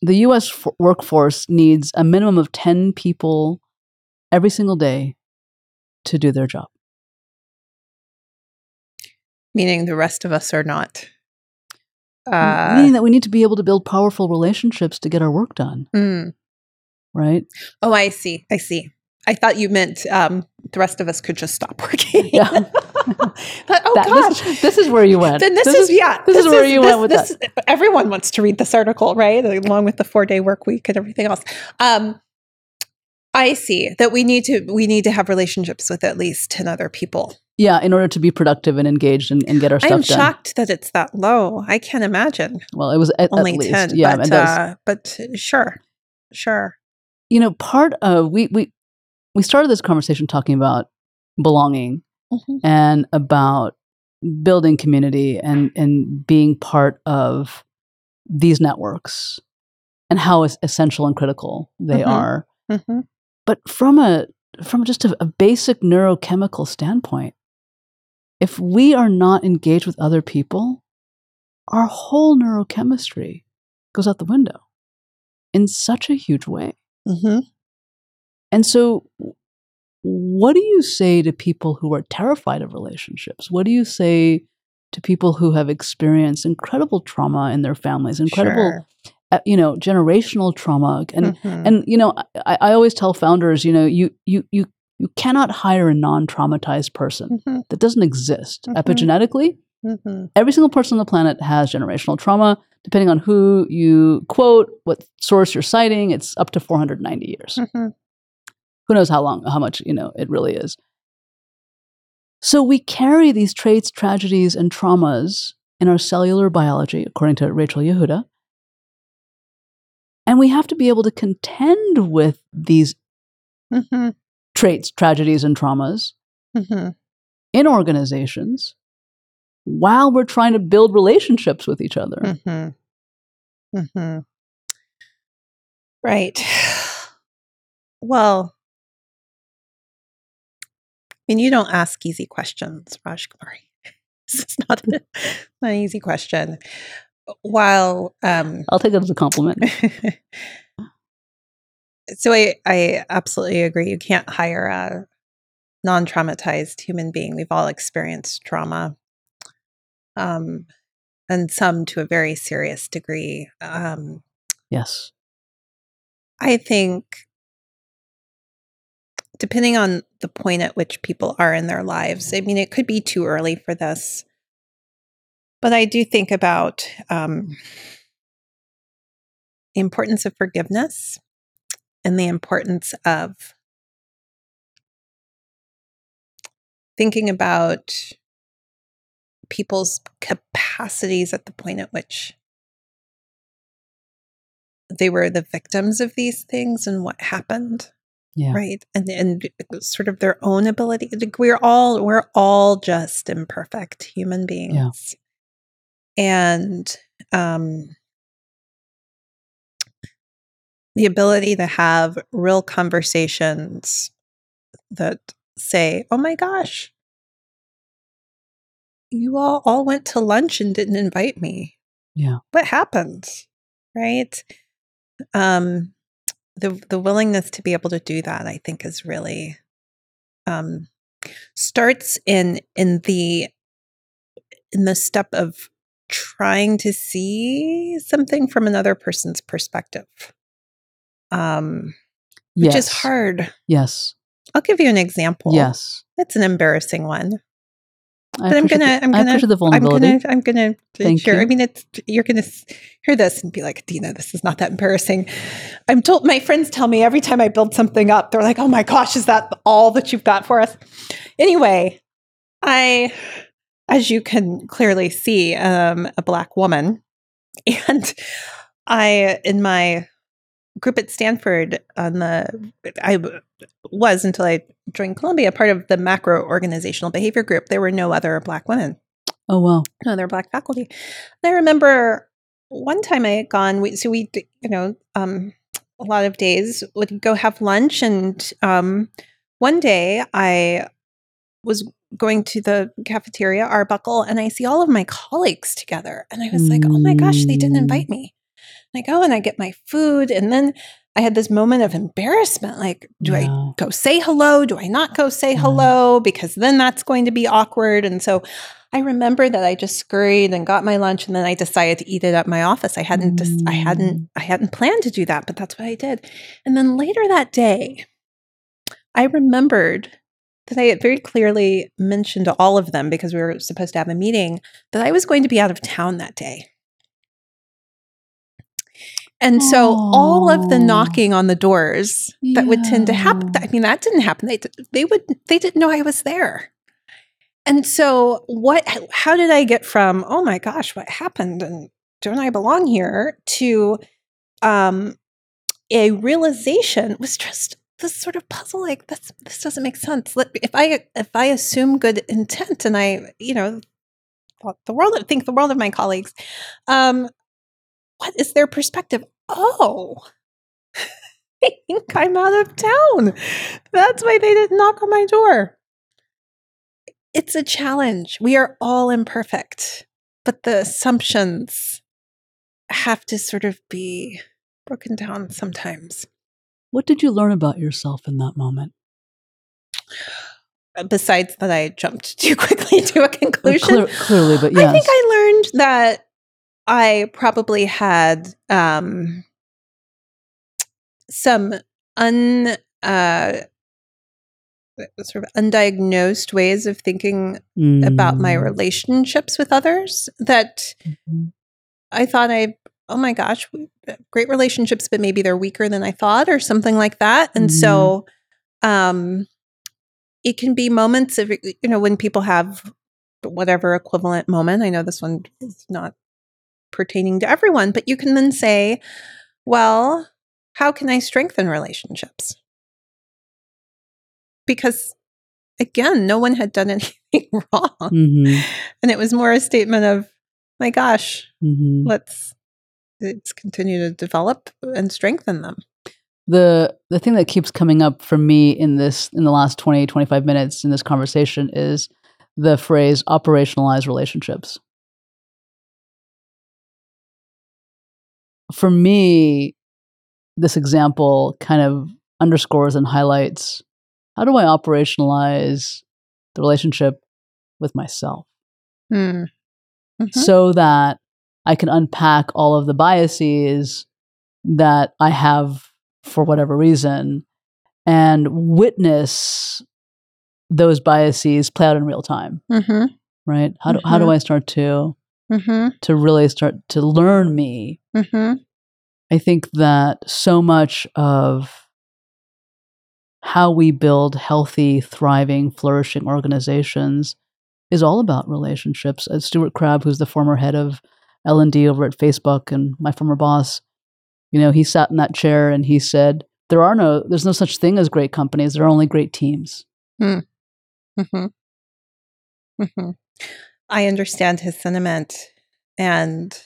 the US f- workforce needs a minimum of 10 people every single day to do their job. Meaning the rest of us are not. Uh, Meaning that we need to be able to build powerful relationships to get our work done, mm. right? Oh, I see. I see. I thought you meant um, the rest of us could just stop working. Yeah. But, oh That- gosh. this, is, this is where you went. Then this, is, yeah. this is where you went with this, Everyone wants to read this article, right? Along with the four day work week and everything else. Um, I see that we need to we need to have relationships with at least ten other people. Yeah, in order to be productive and engaged and, and get our stuff I'm done. shocked that it's that low. I can't imagine Well, it was at, only at least. ten. Yeah, but uh, but sure, sure. you know, part of we we we started this conversation talking about belonging Mhm. and about building community and and being part of these networks and how essential and critical they Mhm. are. Mhm. But from a from just a, a basic neurochemical standpoint, if we are not engaged with other people, our whole neurochemistry goes out the window in such a huge way. hmm And so, what do you say to people who are terrified of relationships? What do you say to people who have experienced incredible trauma in their families, incredible, uh, you know, generational trauma? And Mhm. and you know, I, I always tell founders, you know, you you you you cannot hire a non-traumatized person. Mhm. That doesn't exist Mhm. epigenetically. Mhm. Every single person on the planet has generational trauma. Depending on who you quote, what source you're citing, it's up to 490 years Mhm. who knows how long how much you know it really is so we carry these traits tragedies and traumas in our cellular biology according to rachel yehuda and we have to be able to contend with these Mhm. Traits tragedies and traumas Mhm. in organizations while we're trying to build relationships with each other Mhm. Mhm. Right. Well, I mean, you don't ask easy questions, Rajkumari. This is not, a, not an easy question. While, um, i'll take it as a compliment so I, I absolutely agree. You can't hire a non traumatized human being. We've all experienced trauma, um, and some to a very serious degree. Um, yes I think, depending on the point at which people are in their lives, I mean, it could be too early for this. But I do think about um, the importance of forgiveness and the importance of thinking about people's capacities at the point at which they were the victims of these things and what happened yeah. right? And and sort of their own ability like we're all we're all just imperfect human beings. Yeah. and um the ability to have real conversations that say oh my gosh. You all all went to lunch and didn't invite me. Yeah. What happened? Right? Um the the willingness to be able to do that i think is really um starts in in the in the step of trying to see something from another person's perspective um which yes. is hard. Yes. I'll give you an example. Yes. It's an embarrassing one. I but I'm gonna, the- I'm gonna, the I'm vulnerability. Gonna, I'm gonna Thank share. I mean, it's you're gonna hear this and be like, Dina, this is not that embarrassing. I'm told my friends tell me every time I build something up, they're like, oh my gosh, is that all that you've got for us? Anyway, I, as you can clearly see, um, a black woman, and I in my group at Stanford on the I was until I joined Columbia part of the macro organizational behavior group. There were no other black women, oh wow no other black faculty. And I remember one time I had gone. We, so we, you know, um, a lot of days would go have lunch, and um, one day I was going to the cafeteria Arbuckle, and I see all of my colleagues together, and I was like, "Oh my gosh, they didn't Mm. invite me." And I go and I get my food, and then I had this moment of embarrassment. Like, do I go say hello? Do I not go say hello? Because then that's going to be awkward. And so I remember that I just scurried and got my lunch, and then I decided to eat it at my office. I hadn't, just, I Mm. hadn't, I hadn't planned to do that, but that's what I did. And then later that day, I remembered that I had very clearly mentioned to all of them because we were supposed to have a meeting that I was going to be out of town that day. And so all of the knocking on the doors that would tend to happen, I mean, that didn't happen. They, they would, they didn't know I was there. And so what, how did I get from, oh my gosh, what happened? And don't I belong here to, um, a realization was just this sort of puzzle like this this doesn't make sense Let- if i if i assume good intent and i you know thought the world think the world of my colleagues um what is their perspective oh i think i'm out of town that's why they didn't knock on my door it's a challenge we are all imperfect but the assumptions have to sort of be broken down sometimes What did you learn about yourself in that moment? Uh, besides that I jumped too quickly to a conclusion. Clear- clearly, but yes. I think I learned that I probably had um, some un uh, sort of undiagnosed ways of thinking about my Mm. relationships with others that Mhm. I thought I oh my gosh great relationships but maybe they're weaker than I thought or something like that and so um it can be moments of you know when people have whatever equivalent moment I know this one is not pertaining to everyone but you can then say well how can I strengthen relationships because again no one had done anything wrong Mhm. and it was more a statement of my gosh Mhm. let's let's continue to develop and strengthen them the the thing that keeps coming up for me in this in the last 20 25 minutes in this conversation is the phrase operationalize relationships for me this example kind of underscores and highlights how do i operationalize the relationship with myself Hmm. Mhm. so that I can unpack all of the biases that I have for whatever reason and witness those biases play out in real time, Mhm. right? How do, how do I start to Mhm. to really start to learn me? Mhm. I think that so much of how we build healthy, thriving, flourishing organizations is all about relationships. Uh, Stuart Crabb, who's the former head of L and D over at Facebook and my former boss, you know, he sat in that chair and he said, "There are no, there's no such thing as great companies. There are only great teams." Mhm. Mhm. I understand his sentiment and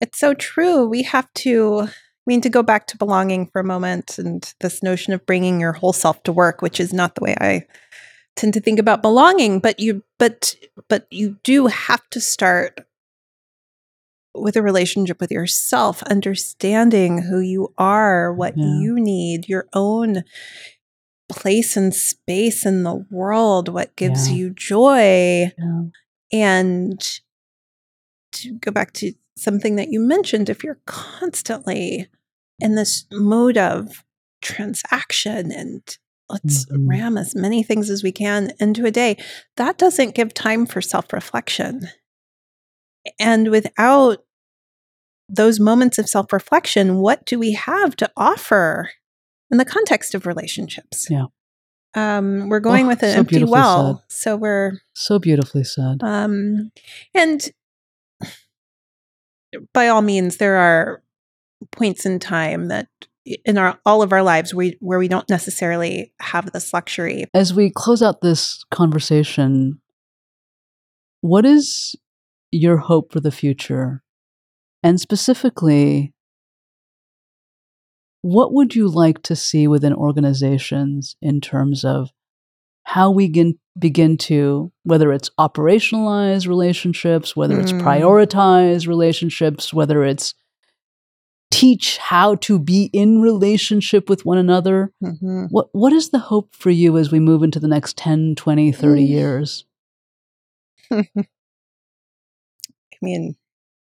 it's so true. We have to I mean to go back to belonging for a moment and this notion of bringing your whole self to work, which is not the way I tend to think about belonging, but you but but you do have to start with a relationship with yourself, understanding who you are, what Yeah. you need, your own place and space in the world, what gives Yeah. you joy. Yeah. And to go back to something that you mentioned, if you're constantly in this mode of transaction and let's Mhm. ram as many things as we can into a day, that doesn't give time for self reflection. And without those moments of self reflection, what do we have to offer in the context of relationships? Yeah. Um, we're going Oh, with an so empty well. So we're So beautifully said. um, and by all means, there are points in time that in our all of our lives we where we don't necessarily have this luxury. As we close out this conversation, what is your hope for the future? And specifically, what would you like to see within organizations in terms of how we can begin to, whether it's operationalize relationships, whether it's Mm. prioritize relationships, whether it's teach how to be in relationship with one another? Mhm. What what is the hope for you as we move into the next 10, 20, 30 Mm. years? I mean,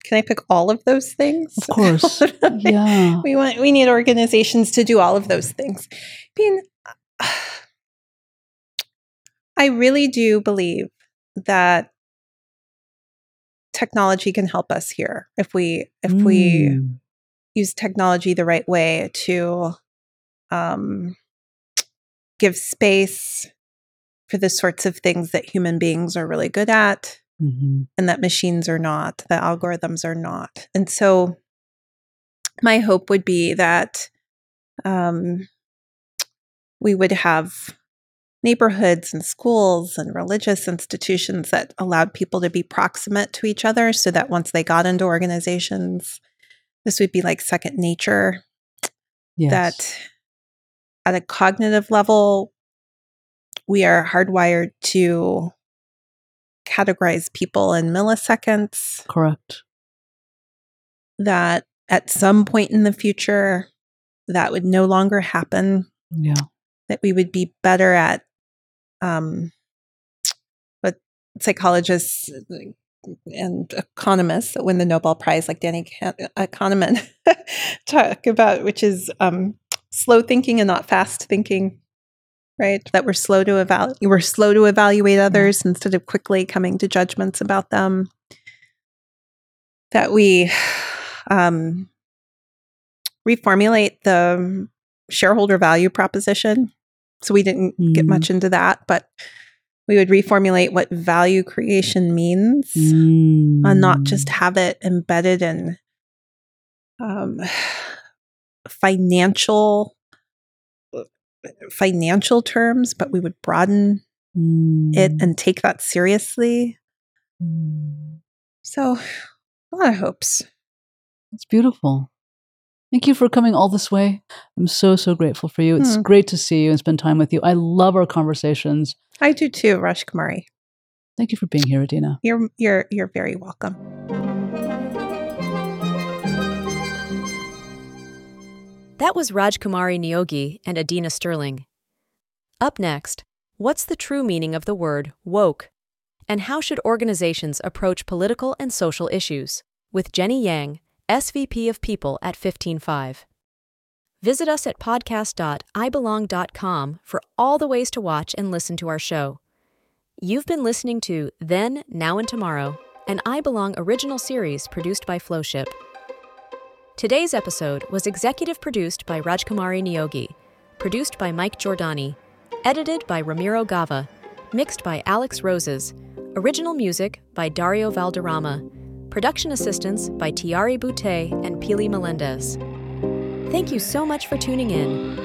Can I pick all of those things? Of course. yeah. We want we need organizations to do all of those things. I mean, I really do believe that technology can help us here if we if mm. we use technology the right way to um, give space for the sorts of things that human beings are really good at mm-hmm. and that machines are not, that algorithms are not. And so my hope would be that um, we would have neighborhoods and schools and religious institutions that allowed people to be proximate to each other so that once they got into organizations, this would be like second nature. Yes. That at a cognitive level, we are hardwired to categorize people in milliseconds. Correct. That at some point in the future, that would no longer happen. Yeah. That we would be better at um, what psychologists and economists that win the Nobel Prize, like Danny Kahneman, talk about, which is um, slow thinking and not fast thinking right? That we're slow to evaluate we're slow to evaluate others mm-hmm. instead of quickly coming to judgments about them. That we um, reformulate the shareholder value proposition so we didn't mm. get much into that but we would reformulate what value creation means mm. and not just mm. have it embedded in um, financial financial terms, but we would broaden mm. it and take that seriously. Mm. So, a lot of hopes. It's beautiful. Thank you for coming all this way. I'm so, so grateful for you. It's mm. great to see you and spend time with you. I love our conversations. I do too, Rajkumari. Thank you for being here, Adina. You're you're you're very welcome. That was Rajkumari Neogy and Adina Sterling. Up next, what's the true meaning of the word woke? And how should organizations approach political and social issues? With Jenny Yang, SVP of People at 155. Visit us at podcast.ibelong.com for all the ways to watch and listen to our show. You've been listening to Then, Now, and Tomorrow, an I Belong original series produced by Flowship. Today's episode was executive produced by Rajkumari Neogy, produced by Mike Giordani, edited by Ramiro Gava, mixed by Alex Roses, original music by Dario Valderrama, production assistance by Tiari Boutte and Pili Melendez. Thank you so much for tuning in.